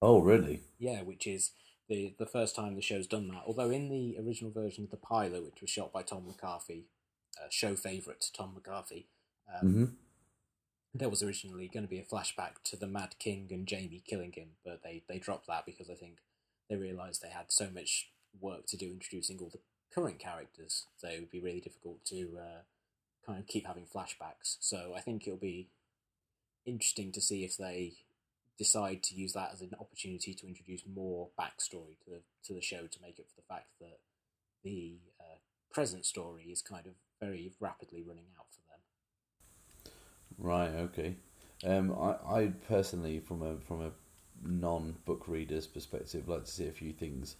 Oh, really? Yeah, which is the the first time the show's done that. Although in the original version of the pilot, which was shot by Tom McCarthy, uh, show favourite Tom McCarthy, um, hmm there was originally going to be a flashback to the Mad King and Jaime killing him, but they, they dropped that because I think they realised they had so much work to do introducing all the current characters, so it would be really difficult to uh, kind of keep having flashbacks. So I think it'll be interesting to see if they decide to use that as an opportunity to introduce more backstory to the to the show to make up for the fact that the uh, present story is kind of very rapidly running out for. Right. Okay. Um, I, I personally, from a from a non book reader's perspective, like to see a few things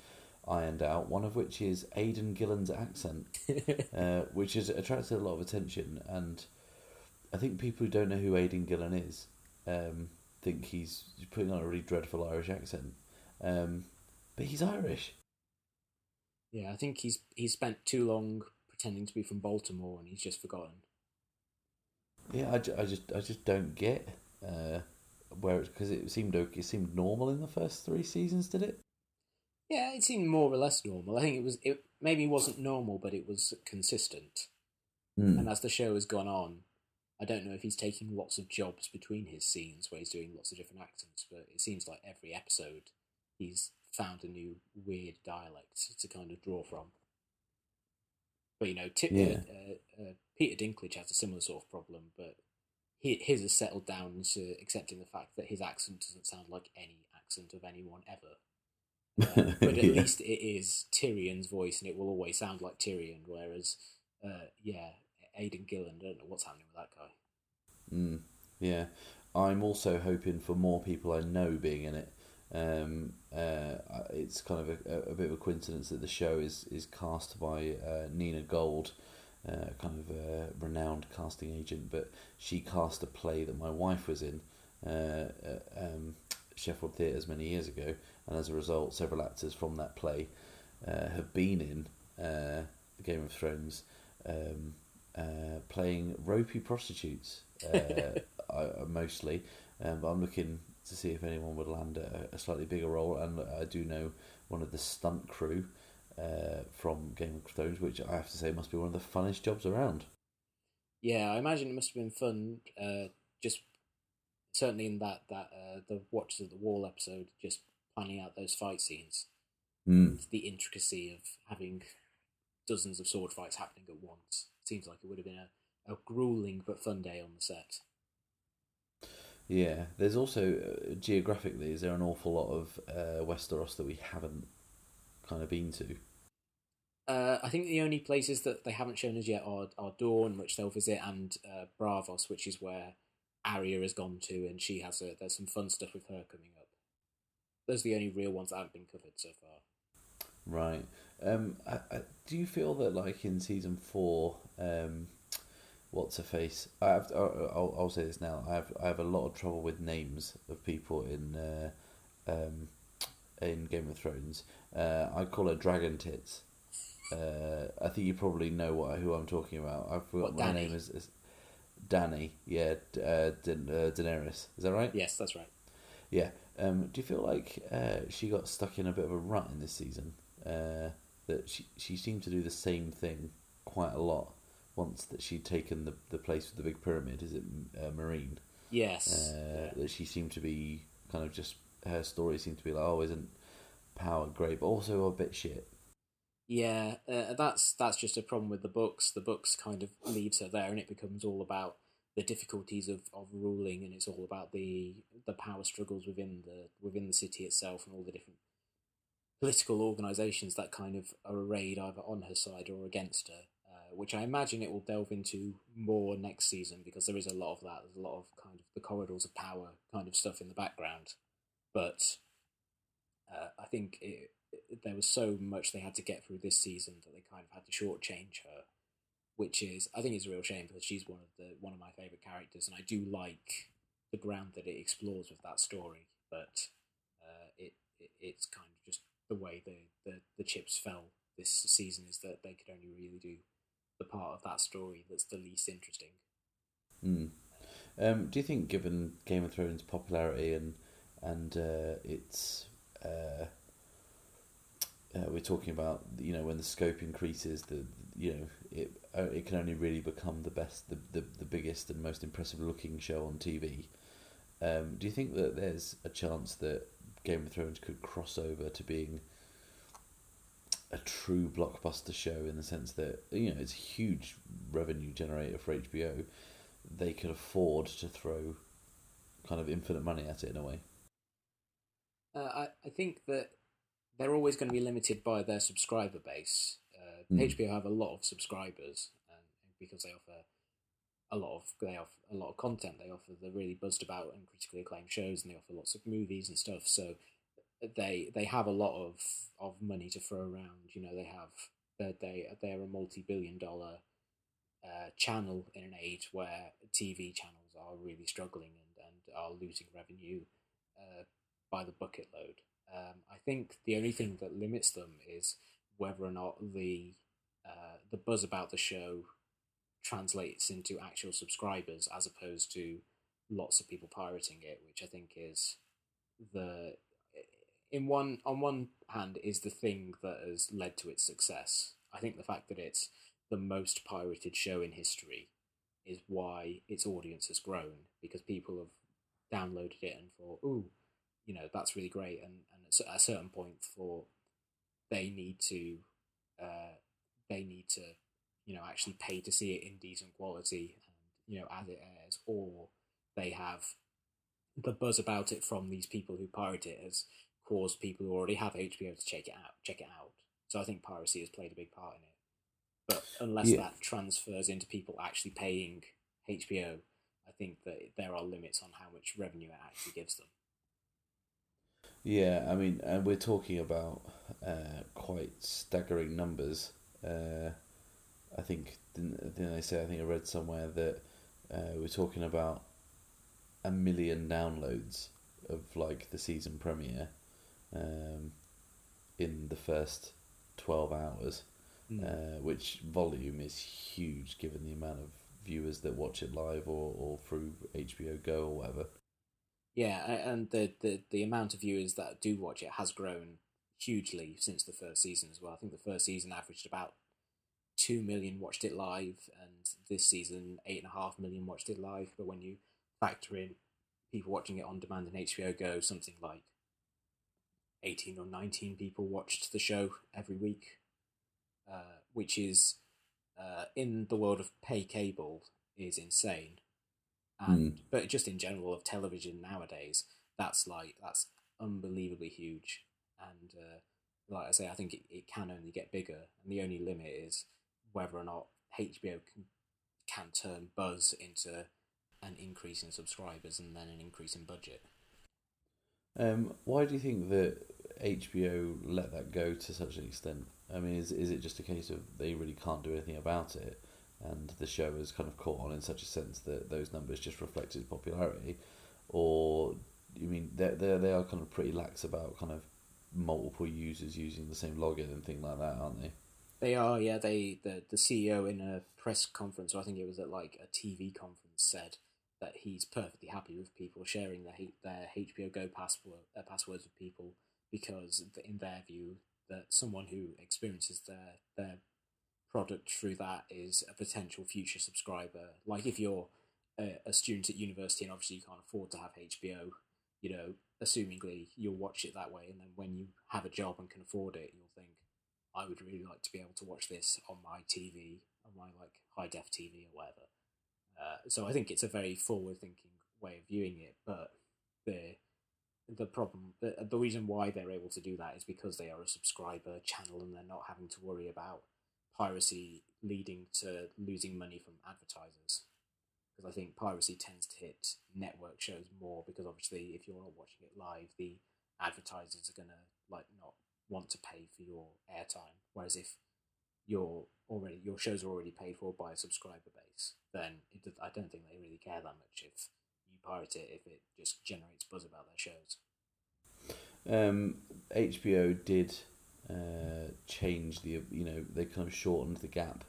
ironed out. One of which is Aidan Gillen's accent, uh, which has attracted a lot of attention, and I think people who don't know who Aidan Gillen is um, think he's putting on a really dreadful Irish accent, um, but he's Irish. Yeah, I think he's he's spent too long pretending to be from Baltimore and he's just forgotten. Yeah, I, ju- I just I just don't get uh, where it's because it seemed okay, it seemed normal in the first three seasons, did it? Yeah, it seemed more or less normal. I think it was it maybe wasn't normal, but it was consistent. Hmm. And as the show has gone on, I don't know if he's taking lots of jobs between his scenes where he's doing lots of different accents, but it seems like every episode he's found a new weird dialect to kind of draw from. But you know, Ti- Yeah. uh, uh, Peter Dinklage has a similar sort of problem, but he, his has settled down into accepting the fact that his accent doesn't sound like any accent of anyone ever. Uh, but at Yeah. least it is Tyrion's voice, and it will always sound like Tyrion. Whereas, uh, yeah, Aidan Gillen, I don't know what's happening with that guy. Mm, yeah, I'm also hoping for more people I know being in it. Um, uh, it's kind of a, a bit of a coincidence that the show is is cast by uh, Nina Gold, uh, kind of a renowned casting agent, but she cast a play that my wife was in, uh, at, um, Sheffield Theatres many years ago, and as a result, several actors from that play uh, have been in uh, Game of Thrones. Um, uh, playing ropey prostitutes, uh, I- mostly. Um, but I'm looking to see if anyone would land a, a slightly bigger role. And I do know one of the stunt crew uh, from Game of Thrones, which I have to say must be one of the funnest jobs around. Yeah, I imagine it must have been fun. Uh, just certainly in that that uh, the Watchers of the Wall episode, just planning out those fight scenes, Mm. the intricacy of having dozens of sword fights happening at once. Seems like it would have been a, a grueling but fun day on the set. Yeah, there's also uh, geographically, is there an awful lot of uh, Westeros that we haven't kind of been to? Uh, I think the only places that they haven't shown us yet are, are Dorne, which they'll visit, and uh, Braavos, which is where Arya has gone to, and she has a, there's some fun stuff with her coming up. Those are the only real ones that haven't been covered so far. Right. Um, I, I, do you feel that, like in season four, um, what's her face? I have. I'll, I'll, I'll say this now. I have. I have a lot of trouble with names of people in, uh, um, in Game of Thrones. Uh, I call her Dragon Tits. Uh, I think you probably know what who I'm talking about. I forgot What, her name is. is Dany. Yeah. Uh, uh, Daenerys. Is that right? Yes, that's right. Yeah. Um, do you feel like uh, she got stuck in a bit of a rut in this season? Uh, that she she seemed to do the same thing quite a lot. Once that she'd taken the the place with the big pyramid, is it uh, Meereen? Yes. Uh, That she seemed to be kind of just her story seemed to be like, oh, isn't power great, but also a bit shit. Yeah, uh, that's that's just a problem with the books. The books kind of leaves her there, and it becomes all about the difficulties of, of ruling, and it's all about the the power struggles within the within the city itself, and all the different political organisations that kind of are arrayed either on her side or against her, which I imagine it will delve into more next season because there is a lot of that. There's a lot of kind of the corridors of power kind of stuff in the background, but uh, I think it, it, there was so much they had to get through this season that they kind of had to shortchange her, which is I think is a real shame because she's one of the one of my favourite characters, and I do like the ground that it explores with that story, but uh, it, it it's kind of just the way the, the, the chips fell this season is that they could only really do the part of that story that's the least interesting. Mm. Um, do you think, given Game of Thrones' popularity and and uh, its uh, uh, we're talking about you know when the scope increases, the you know it uh, it can only really become the best, the, the, the biggest and most impressive looking show on TV. Um, do you think that there's a chance that Game of Thrones could cross over to being a true blockbuster show in the sense that you know it's a huge revenue generator for HBO. They could afford to throw kind of infinite money at it in a way. Uh, I I think that they're always going to be limited by their subscriber base. Uh, Mm. HBO have a lot of subscribers, and because they offer a lot of they offer a lot of content. They offer the really buzzed about and critically acclaimed shows, and they offer lots of movies and stuff. So they they have a lot of of money to throw around. You know, they have they they they're a multi billion dollar uh, channel in an age where TV channels are really struggling and, and are losing revenue uh, by the bucket load. Um, I think the only thing that limits them is whether or not the uh, the buzz about the show translates into actual subscribers as opposed to lots of people pirating it, which I think is the in one on one hand is the thing that has led to its success. I think the fact that it's the most pirated show in history is why its audience has grown because people have downloaded it and thought, "Ooh, you know, that's really great," and and at a certain point, thought they need to uh, they need to you know actually pay to see it in decent quality and you know as it airs, or they have the buzz about it from these people who pirate it has caused people who already have HBO to check it out. Check it out. So I think piracy has played a big part in it. But unless Yeah. that transfers into people actually paying HBO, I think that there are limits on how much revenue it actually gives them. Yeah, I mean, and we're talking about uh, quite staggering numbers. Uh, I think didn't, didn't they say? I think I read somewhere that uh, we're talking about a million downloads of like the season premiere um, in the first twelve hours, uh, which volume is huge given the amount of viewers that watch it live or, or through HBO Go or whatever. Yeah, and the, the, the amount of viewers that do watch it has grown hugely since the first season as well. I think the first season averaged about two million watched it live, and this season eight and a half million watched it live. But when you factor in people watching it on demand in HBO Go, something like eighteen or nineteen people watched the show every week, uh, which is uh, in the world of pay cable is insane and but just in general of television nowadays, that's like that's unbelievably huge. And uh, like I say, I think it, it can only get bigger, and the only limit is whether or not HBO can can turn buzz into an increase in subscribers and then an increase in budget. Um, why do you think that HBO let that go to such an extent? I mean, is is it just a case of they really can't do anything about it, and the show has kind of caught on in such a sense that those numbers just reflect its popularity, or you mean they they they are kind of pretty lax about kind of multiple users using the same login and thing like that, aren't they? They are, yeah. They the the CEO in a press conference, or I think it was at like a TV conference, said that he's perfectly happy with people sharing their their HBO Go password uh, passwords with people because in their view that someone who experiences their their product through that is a potential future subscriber. Like if you're a, a student at university and obviously you can't afford to have HBO, you know, assumingly you'll watch it that way, and then when you have a job and can afford it, you'll think, I would really like to be able to watch this on my TV, on my like high def TV or whatever. Uh, so I think it's a very forward thinking way of viewing it, but the the problem, the, the reason why they're able to do that is because they are a subscriber channel and they're not having to worry about piracy leading to losing money from advertisers. Because I think piracy tends to hit network shows more because obviously if you're not watching it live, the advertisers are gonna like not want to pay for your airtime. Whereas if you're already your shows are already paid for by a subscriber base, then it, I don't think they really care that much if you pirate it if it just generates buzz about their shows. Um, HBO did uh, change the you know they kind of shortened the gap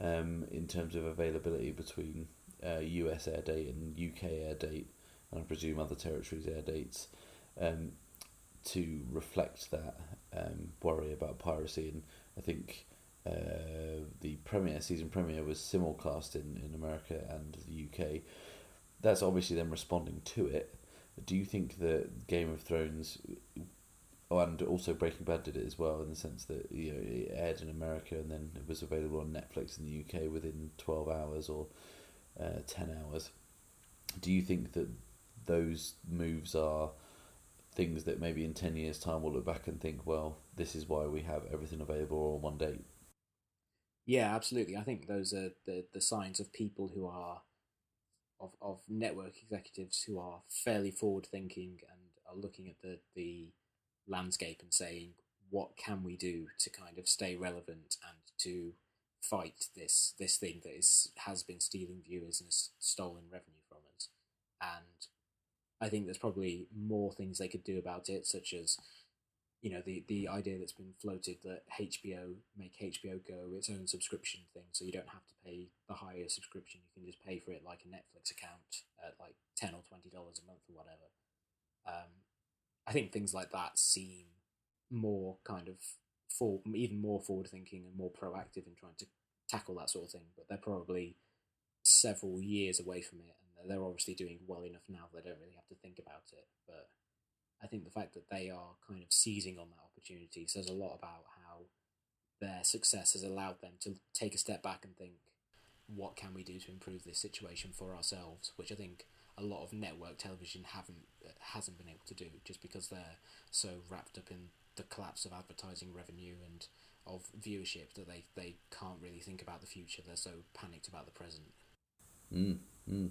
um, in terms of availability between uh, US air date and UK air date, and I presume other territories air dates, um, to reflect that um, worry about piracy. And I think uh, the premiere season premiere was simulcast in, in America and the UK. That's obviously them responding to it. Do you think that Game of Thrones, and also Breaking Bad did it as well, in the sense that you know it aired in America and then it was available on Netflix in the UK within twelve hours or uh, ten hours? Do you think that those moves are things that maybe in ten years' time we'll look back and think, well, this is why we have everything available on one date? Yeah, absolutely. I think those are the, the signs of people who are of, of network executives who are fairly forward thinking and are looking at the, the landscape and saying, what can we do to kind of stay relevant and to fight this this thing that is has been stealing viewers and has stolen revenue from us. And I think there's probably more things they could do about it, such as you know the the idea that's been floated that HBO make HBO Go its own subscription thing, so you don't have to pay the higher subscription. You can just pay for it like a Netflix account at like ten or twenty dollars a month or whatever. Um, I think things like that seem more kind of for even more forward thinking and more proactive in trying to tackle that sort of thing. But they're probably several years away from it, and they're obviously doing well enough now that they don't really have to think about it. But I think the fact that they are kind of seizing on that opportunity says a lot about how their success has allowed them to take a step back and think, what can we do to improve this situation for ourselves? Which I think a lot of network television haven't hasn't been able to do just because they're so wrapped up in the collapse of advertising revenue and of viewership that they, they can't really think about the future. They're so panicked about the present. Mm, mm.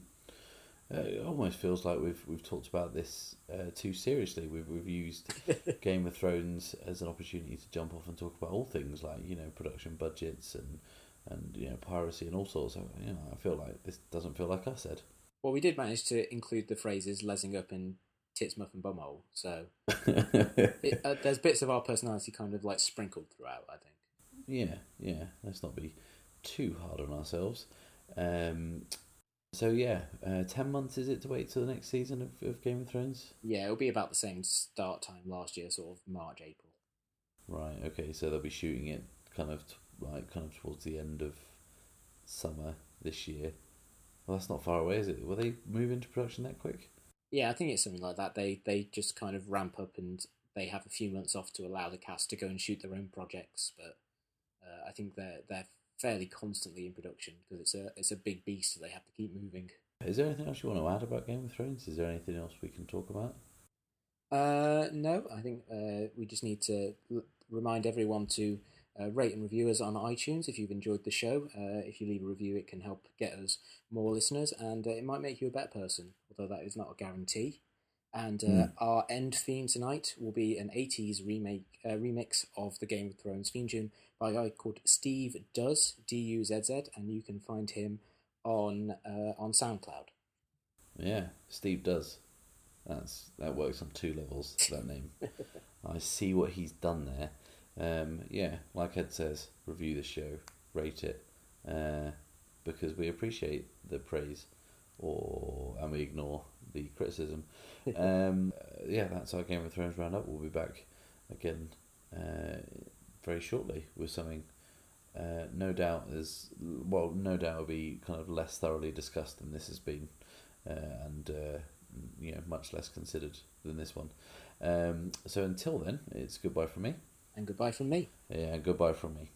Uh, it almost feels like we've we've talked about this uh, too seriously. We've we've used Game of Thrones as an opportunity to jump off and talk about all things like you know production budgets and and you know piracy and all sorts. Of, you know, I feel like this doesn't feel like I said. Well, we did manage to include the phrases "lesing up" and "tits, muff, and bumhole," so it, uh, there's bits of our personality kind of like sprinkled throughout. I think. Yeah, yeah. Let's not be too hard on ourselves. Um, so yeah, uh, ten months is it to wait till the next season of, of Game of Thrones? Yeah, it'll be about the same start time last year, sort of March, April. Right. Okay. So they'll be shooting it kind of t- like kind of towards the end of summer this year. Well, that's not far away, is it? Will they move into production that quick? Yeah, I think it's something like that. They they just kind of ramp up and they have a few months off to allow the cast to go and shoot their own projects. But uh, I think they're they're fairly constantly in production because it's a it's a big beast. So they have to keep moving. Is there anything else you want to add about Game of Thrones? Is there anything else we can talk about? Uh, no, I think uh, we just need to l- remind everyone to uh, rate and review us on iTunes if you've enjoyed the show. Uh, if you leave a review, it can help get us more listeners and uh, it might make you a better person, although that is not a guarantee. And uh, Mm. our end theme tonight will be an 80s remake uh, remix of the Game of Thrones theme tune by a guy called Steve Does D U Z Z, and you can find him on uh, on SoundCloud. Yeah, Steve does. That's that works on two levels. That name. I see what he's done there. Um, yeah, like Ed says, review the show, rate it, uh, because we appreciate the praise, or and we ignore the criticism. um, yeah, that's our Game of Thrones roundup. We'll be back again uh, very shortly with something. Uh, no doubt is well, no doubt will be kind of less thoroughly discussed than this has been, uh, and uh, you know much less considered than this one. Um, so until then, it's goodbye from me. And goodbye from me. Yeah, goodbye from me.